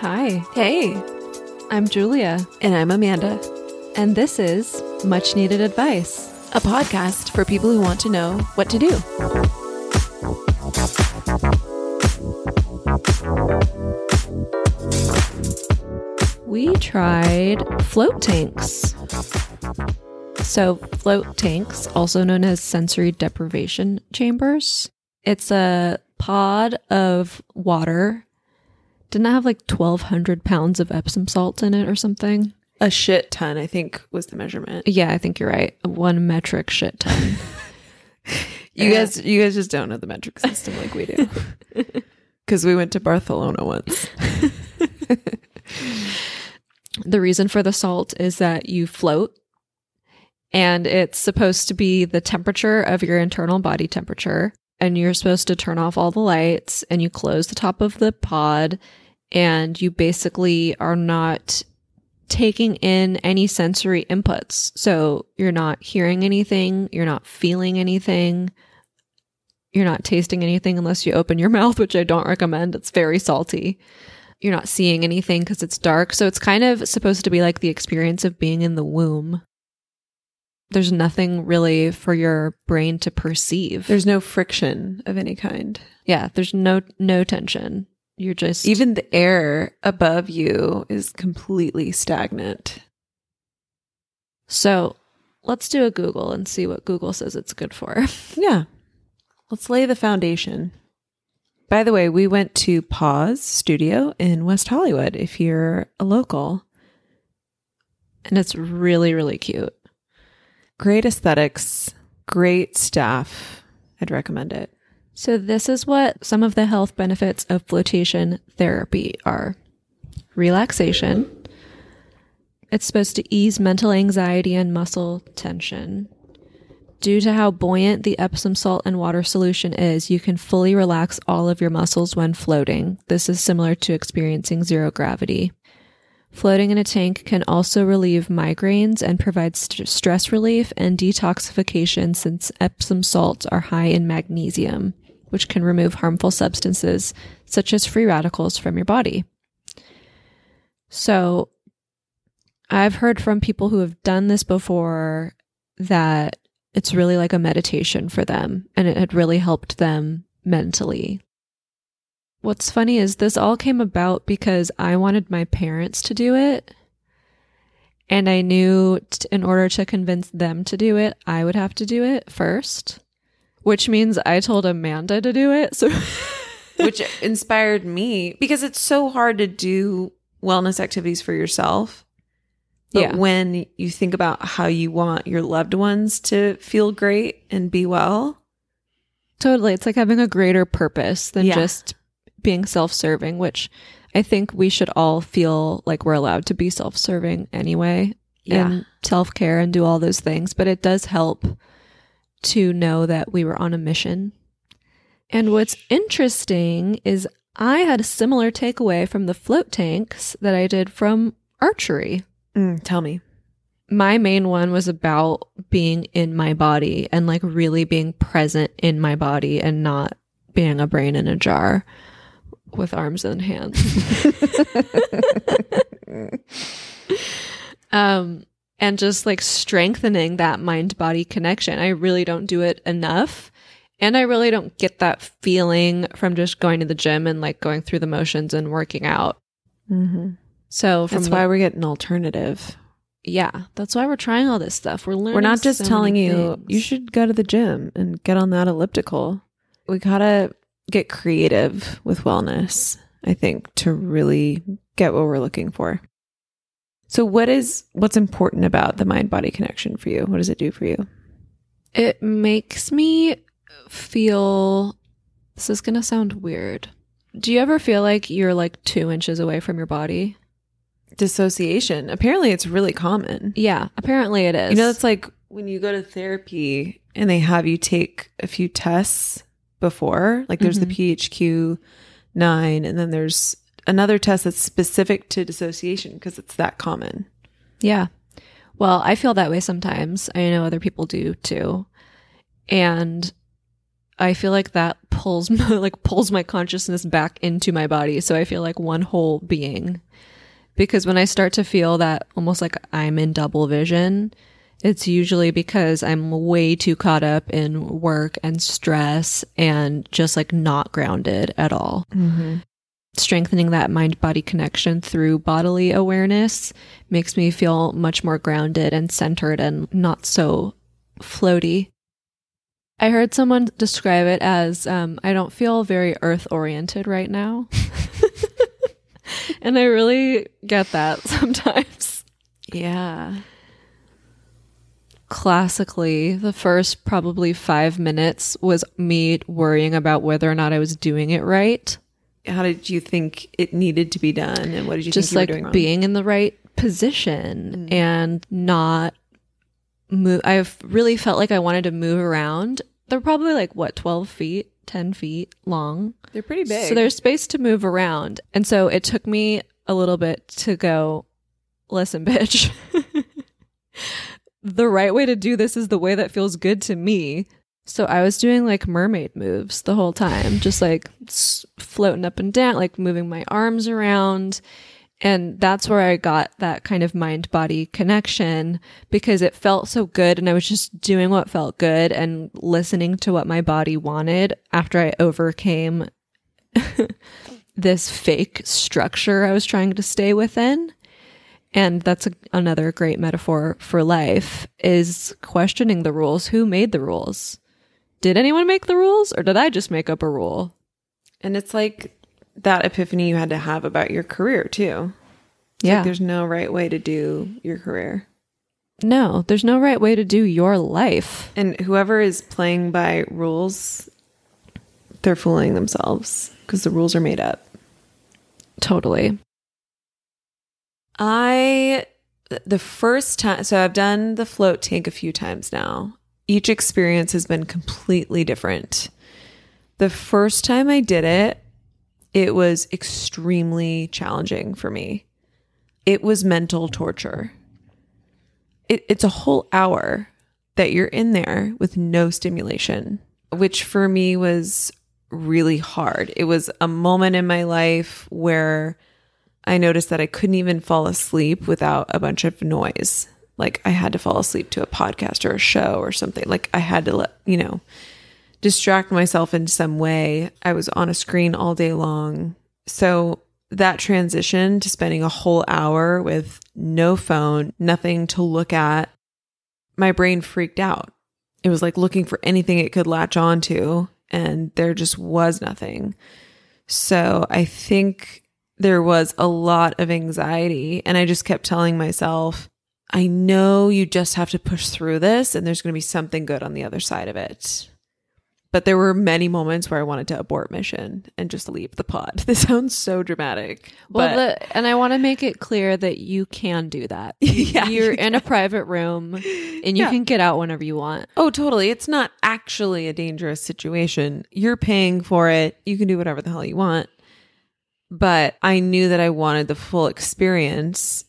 Hi, Hey, I'm Julia, and I'm Amanda, and this is Much Needed Advice. a podcast for people who want to know what to do. We tried float tanks. So, float tanks, also known as sensory deprivation chambers, it's a pod of water. Didn't it have like 1,200 pounds of Epsom salt in it or something? A shit ton, I think, was the measurement. Yeah, I think you're right. One metric shit ton. You Yeah. guys, you guys just don't know the metric system like we do, because we went to Barcelona once. the reason for the salt is that you float and it's supposed to be the temperature of your internal body temperature and you're supposed to turn off all the lights and you close the top of the pod and you basically are not taking in any sensory inputs so you're not hearing anything you're not feeling anything you're not tasting anything unless you open your mouth which i don't recommend it's very salty you're not seeing anything because it's dark. So it's kind of supposed to be like the experience of being in the womb. There's nothing really for your brain to perceive. There's no friction of any kind. yeah, there's no no tension. You're just Even the air above you is completely stagnant. so. Let's do a Google and see what Google says it's good for. Yeah. Let's lay the foundation. By the way, we went to Pause Studio in West Hollywood if you're a local. And it's really really cute. Great aesthetics, great staff. I'd recommend it. So this is what some of the health benefits of flotation therapy are. Relaxation. It's supposed to ease mental anxiety and muscle tension. Due to how buoyant the Epsom salt and water solution is, you can fully relax all of your muscles when floating. This is similar to experiencing zero gravity. Floating in a tank can also relieve migraines and provide st- stress relief and detoxification since Epsom salts are high in magnesium, which can remove harmful substances such as free radicals from your body. So, I've heard from people who have done this before that it's really like a meditation for them and it had really helped them mentally. What's funny is this all came about because I wanted my parents to do it. And I knew t- in order to convince them to do it, I would have to do it first, which means I told Amanda to do it. So, Which inspired me because it's so hard to do wellness activities for yourself. But Yeah. when you think about how you want your loved ones to feel great and be well, totally, it's like having a greater purpose than Yeah. just being self serving, which I think we should all feel like we're allowed to be self serving anyway. and self care and do all those things, but it does help to know that we were on a mission. And what's interesting is I had a similar takeaway from the float tanks that I did from archery. Mm, tell me. My main one was about being in my body and like really being present in my body and not being a brain in a jar with arms and hands. um and just like strengthening that mind body connection. I really don't do it enough. And I really don't get that feeling from just going to the gym and like going through the motions and working out. Mm-hmm. So from That's the- why we're getting alternative. yeah, that's why we're trying all this stuff. We're learning. We're not just so telling you things. you should go to the gym and get on that elliptical. We gotta get creative with wellness, I think, to really get what we're looking for. So what is what's important about the mind body connection for you? What does it do for you? It makes me feel. This is gonna sound weird. Do you ever feel like you're like two inches away from your body? Dissociation. Apparently it's really common. Yeah, apparently it is. You know, it's like when you go to therapy and they have you take a few tests before, like there's the mm-hmm. PHQ 9, and then there's another test that's specific to dissociation because it's that common. Yeah. Well, I feel that way sometimes. I know other people do too. And I feel like that pulls my, like pulls my consciousness back into my body. So I feel like one whole being. Because when I start to feel that almost like I'm in double vision, it's usually because I'm way too caught up in work and stress and just like not grounded at all. Strengthening that mind body connection through bodily awareness makes me feel much more grounded and centered and not so floaty. I heard someone describe it as um, I don't feel very earth oriented right now. and I really get that sometimes. Yeah. Classically, the first probably five minutes was me worrying about whether or not I was doing it right. How did you think it needed to be done, and what did you Just think you like were doing wrong? being in the right position mm. and not move. I've really felt like I wanted to move around. They're probably like what, 12 feet, 10 feet long. They're pretty big. So there's space to move around. And so it took me a little bit to go, listen, bitch. The right way to do this is the way that feels good to me. So I was doing like mermaid moves the whole time, just like floating up and down, like moving my arms around. And that's where I got that kind of mind body connection because it felt so good. And I was just doing what felt good and listening to what my body wanted after I overcame this fake structure I was trying to stay within. And that's a, another great metaphor for life is questioning the rules. Who made the rules? Did anyone make the rules or did I just make up a rule? and it's like that epiphany you had to have about your career too. It's Yeah. like there's no right way to do your career. No, there's no right way to do your life. And whoever is playing by rules, they're fooling themselves because the rules are made up. Totally. I, the first time, so I've done the float tank a few times now. Each experience has been completely different. The first time I did it, it was extremely challenging for me. It was mental torture. It, it's a whole hour that you're in there with no stimulation, which for me was really hard. It was a moment in my life where I noticed that I couldn't even fall asleep without a bunch of noise. Like I had to fall asleep to a podcast or a show or something. Like I had to let, you know, distract myself in some way. I was on a screen all day long. So that transition to spending a whole hour with no phone, nothing to look at, my brain freaked out. It was like looking for anything it could latch onto, and there just was nothing. So I think there was a lot of anxiety, and I just kept telling myself, I know you just have to push through this, and there's going to be something good on the other side of it. But there were many moments where I wanted to abort mission and just leave the pod. This sounds so dramatic. Well, but the, and I want to make it clear that you can do that. Yeah, You're you in a private room and you Yeah. can get out whenever you want. Oh, totally. It's not actually a dangerous situation. You're paying for it. You can do whatever the hell you want. But I knew that I wanted the full experience.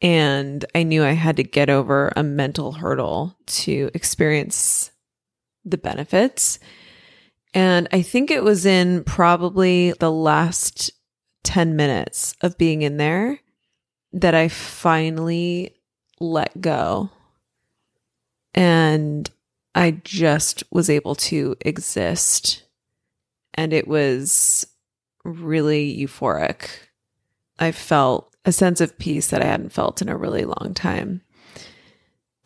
And I knew I had to get over a mental hurdle to experience the benefits. And I think it was in probably the last 10 minutes of being in there that I finally let go and I just was able to exist. And it was really euphoric. I felt a sense of peace that I hadn't felt in a really long time.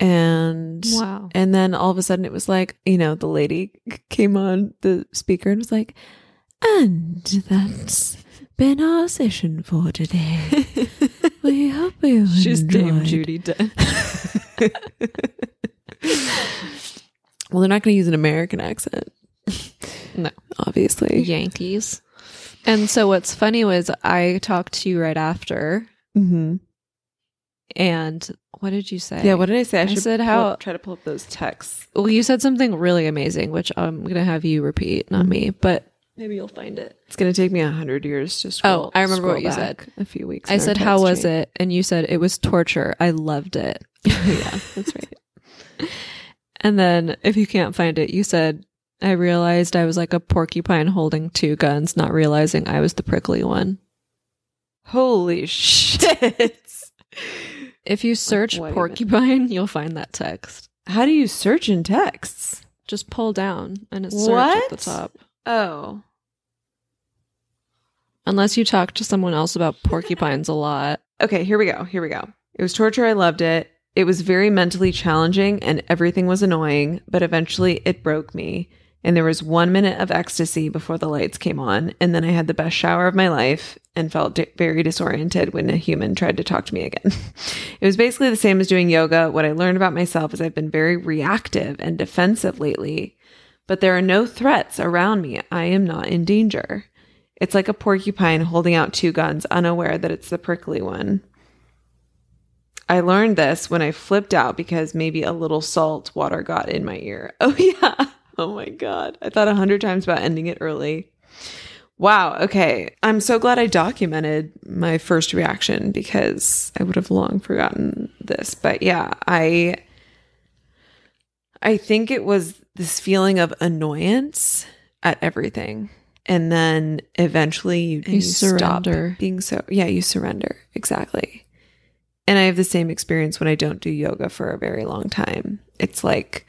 And Wow. and then all of a sudden it was like, you know, the lady came on the speaker and was like, and that's been our session for today. we hope you She's Dame enjoyed." Judi Dench. Well, they're not going to use an American accent. No. Obviously. Yankees. And so what's funny was I talked to you right after Mm-hmm. and what did you say? Yeah, what did I say? I, I should said how- up- try to pull up those texts. Well, you said something really amazing, which I'm going to have you repeat, not Mm-hmm. me, but maybe you'll find it. It's going to take me a hundred years to scroll. Oh, I remember what you said A few weeks. I said, How was chain." it? And you said, It was torture. I loved it. yeah, that's right. And then if you can't find it, you said, I realized I was like a porcupine holding two guns, not realizing I was the prickly one. Holy shit. If you search even? porcupine, you'll find that text. How do you search in texts? Just pull down and it's search at the top. Oh. Unless you talk to someone else about porcupines a lot. Okay, here we go. Here we go. It was torture. I loved it. It was very mentally challenging and everything was annoying, but eventually it broke me. And there was one minute of ecstasy before the lights came on. And then I had the best shower of my life and felt di- very disoriented when a human tried to talk to me again. it was basically the same as doing yoga. What I learned about myself is I've been very reactive and defensive lately, but there are no threats around me. I am not in danger. It's like a porcupine holding out two guns, unaware that it's the prickly one. I learned this when I flipped out because maybe a little salt water got in my ear. Oh, yeah. Oh my God. I thought a hundred times about ending it early. Wow. Okay. I'm so glad I documented my first reaction because I would have long forgotten this. But yeah, I. I think it was this feeling of annoyance at everything. And then eventually you, You you stop surrender. being so, yeah, you surrender. Exactly. And I have the same experience when I don't do yoga for a very long time. It's like,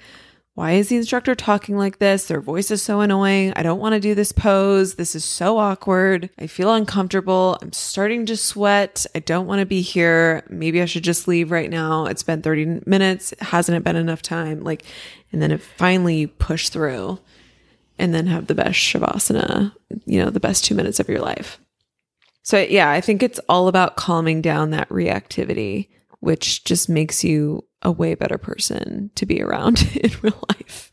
why is the instructor talking like this? Their voice is so annoying. I don't want to do this pose. This is so awkward. I feel uncomfortable. I'm starting to sweat. I don't want to be here. Maybe I should just leave right now. It's been 30 minutes. Hasn't it been enough time? Like, and then finally push through and then have the best Shavasana, you know, the best two minutes of your life. So, yeah, I think it's all about calming down that reactivity, which just makes you a way better person to be around in real life.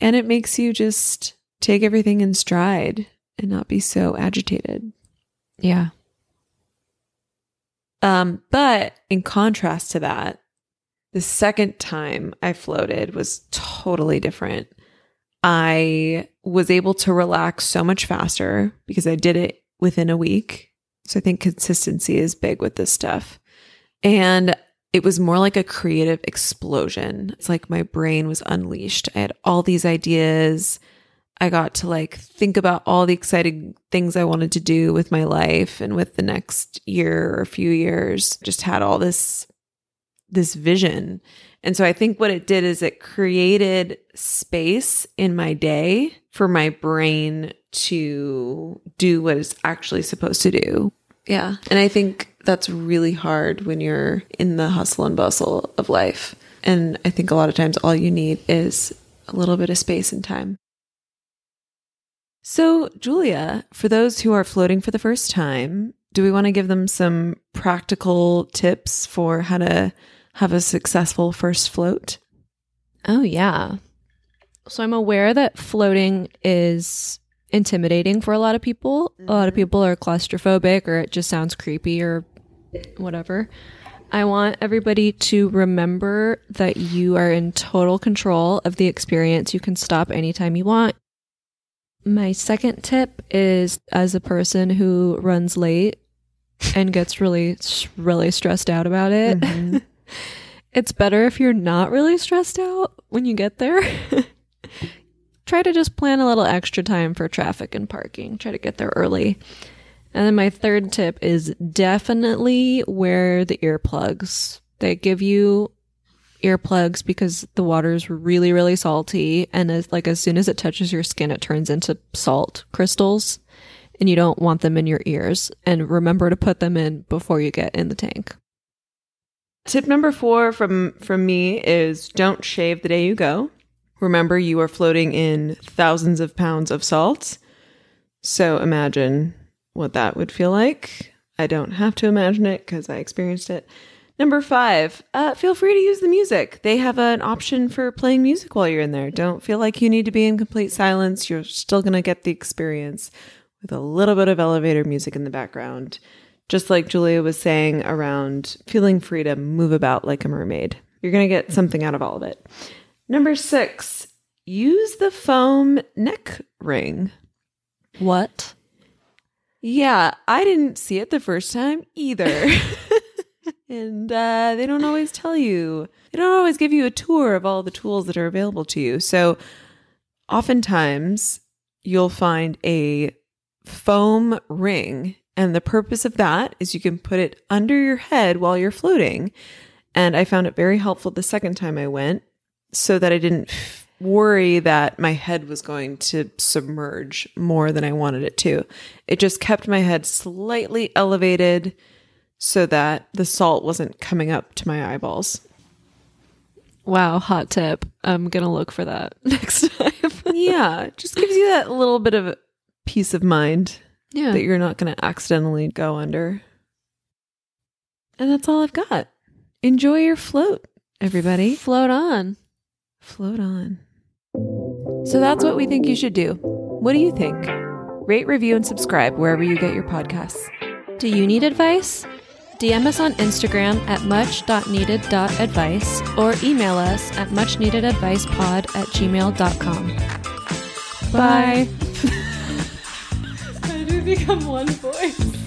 And it makes you just take everything in stride and not be so agitated. Yeah. Um, but in contrast to that, the second time I floated was totally different. I was able to relax so much faster because I did it within a week. So I think consistency is big with this stuff. And it was more like a creative explosion. It's like my brain was unleashed. I had all these ideas. I got to like think about all the exciting things I wanted to do with my life and with the next year or few years. Just had all this this vision. And so I think what it did is it created space in my day for my brain to do what it's actually supposed to do. Yeah. And I think that's really hard when you're in the hustle and bustle of life. And I think a lot of times all you need is a little bit of space and time. So, Julia, for those who are floating for the first time, do we want to give them some practical tips for how to have a successful first float? Oh, yeah. So I'm aware that floating is intimidating for a lot of people. A lot of mm-hmm. people are claustrophobic or it just sounds creepy or whatever. I want everybody to remember that you are in total control of the experience. You can stop anytime you want. My second tip is as a person who runs late and gets really, really stressed out about it. Mhm. It's better if you're not really stressed out when you get there. Try to just plan a little extra time for traffic and parking. Try to get there early. And then my third tip is definitely wear the earplugs. They give you earplugs because the water is really, really salty. And as, like as soon as it touches your skin, it turns into salt crystals. And you don't want them in your ears. And remember to put them in before you get in the tank. Tip number four from from me is don't shave the day you go. Remember, you are floating in thousands of pounds of salt. So imagine what that would feel like. I don't have to imagine it because I experienced it. Number five, uh, feel free to use the music. They have an option for playing music while you're in there. Don't feel like you need to be in complete silence. You're still going to get the experience with a little bit of elevator music in the background just like Julia was saying around feeling free to move about like a mermaid. You're going to get something out of all of it. Number six, use the foam neck ring. What? Yeah, I didn't see it the first time either. and uh, they don't always tell you, they don't always give you a tour of all the tools that are available to you. So, oftentimes you'll find a foam ring. And the purpose of that is you can put it under your head while you're floating. And I found it very helpful the second time I went so that I didn't worry that my head was going to submerge more than I wanted it to. It just kept my head slightly elevated so that the salt wasn't coming up to my eyeballs. Wow, hot tip. I'm going to look for that next time. yeah, just gives you that little bit of peace of mind yeah. that you're not going to accidentally go under. And that's all I've got. Enjoy your float, everybody. Float on. Float on. So that's what we think you should do. What do you think? Rate, review, and subscribe wherever you get your podcasts. Do you need advice? DM us on Instagram at much.needed.advice or email us at muchneededadvicepod at gmail.com. Bye. How did we become one voice?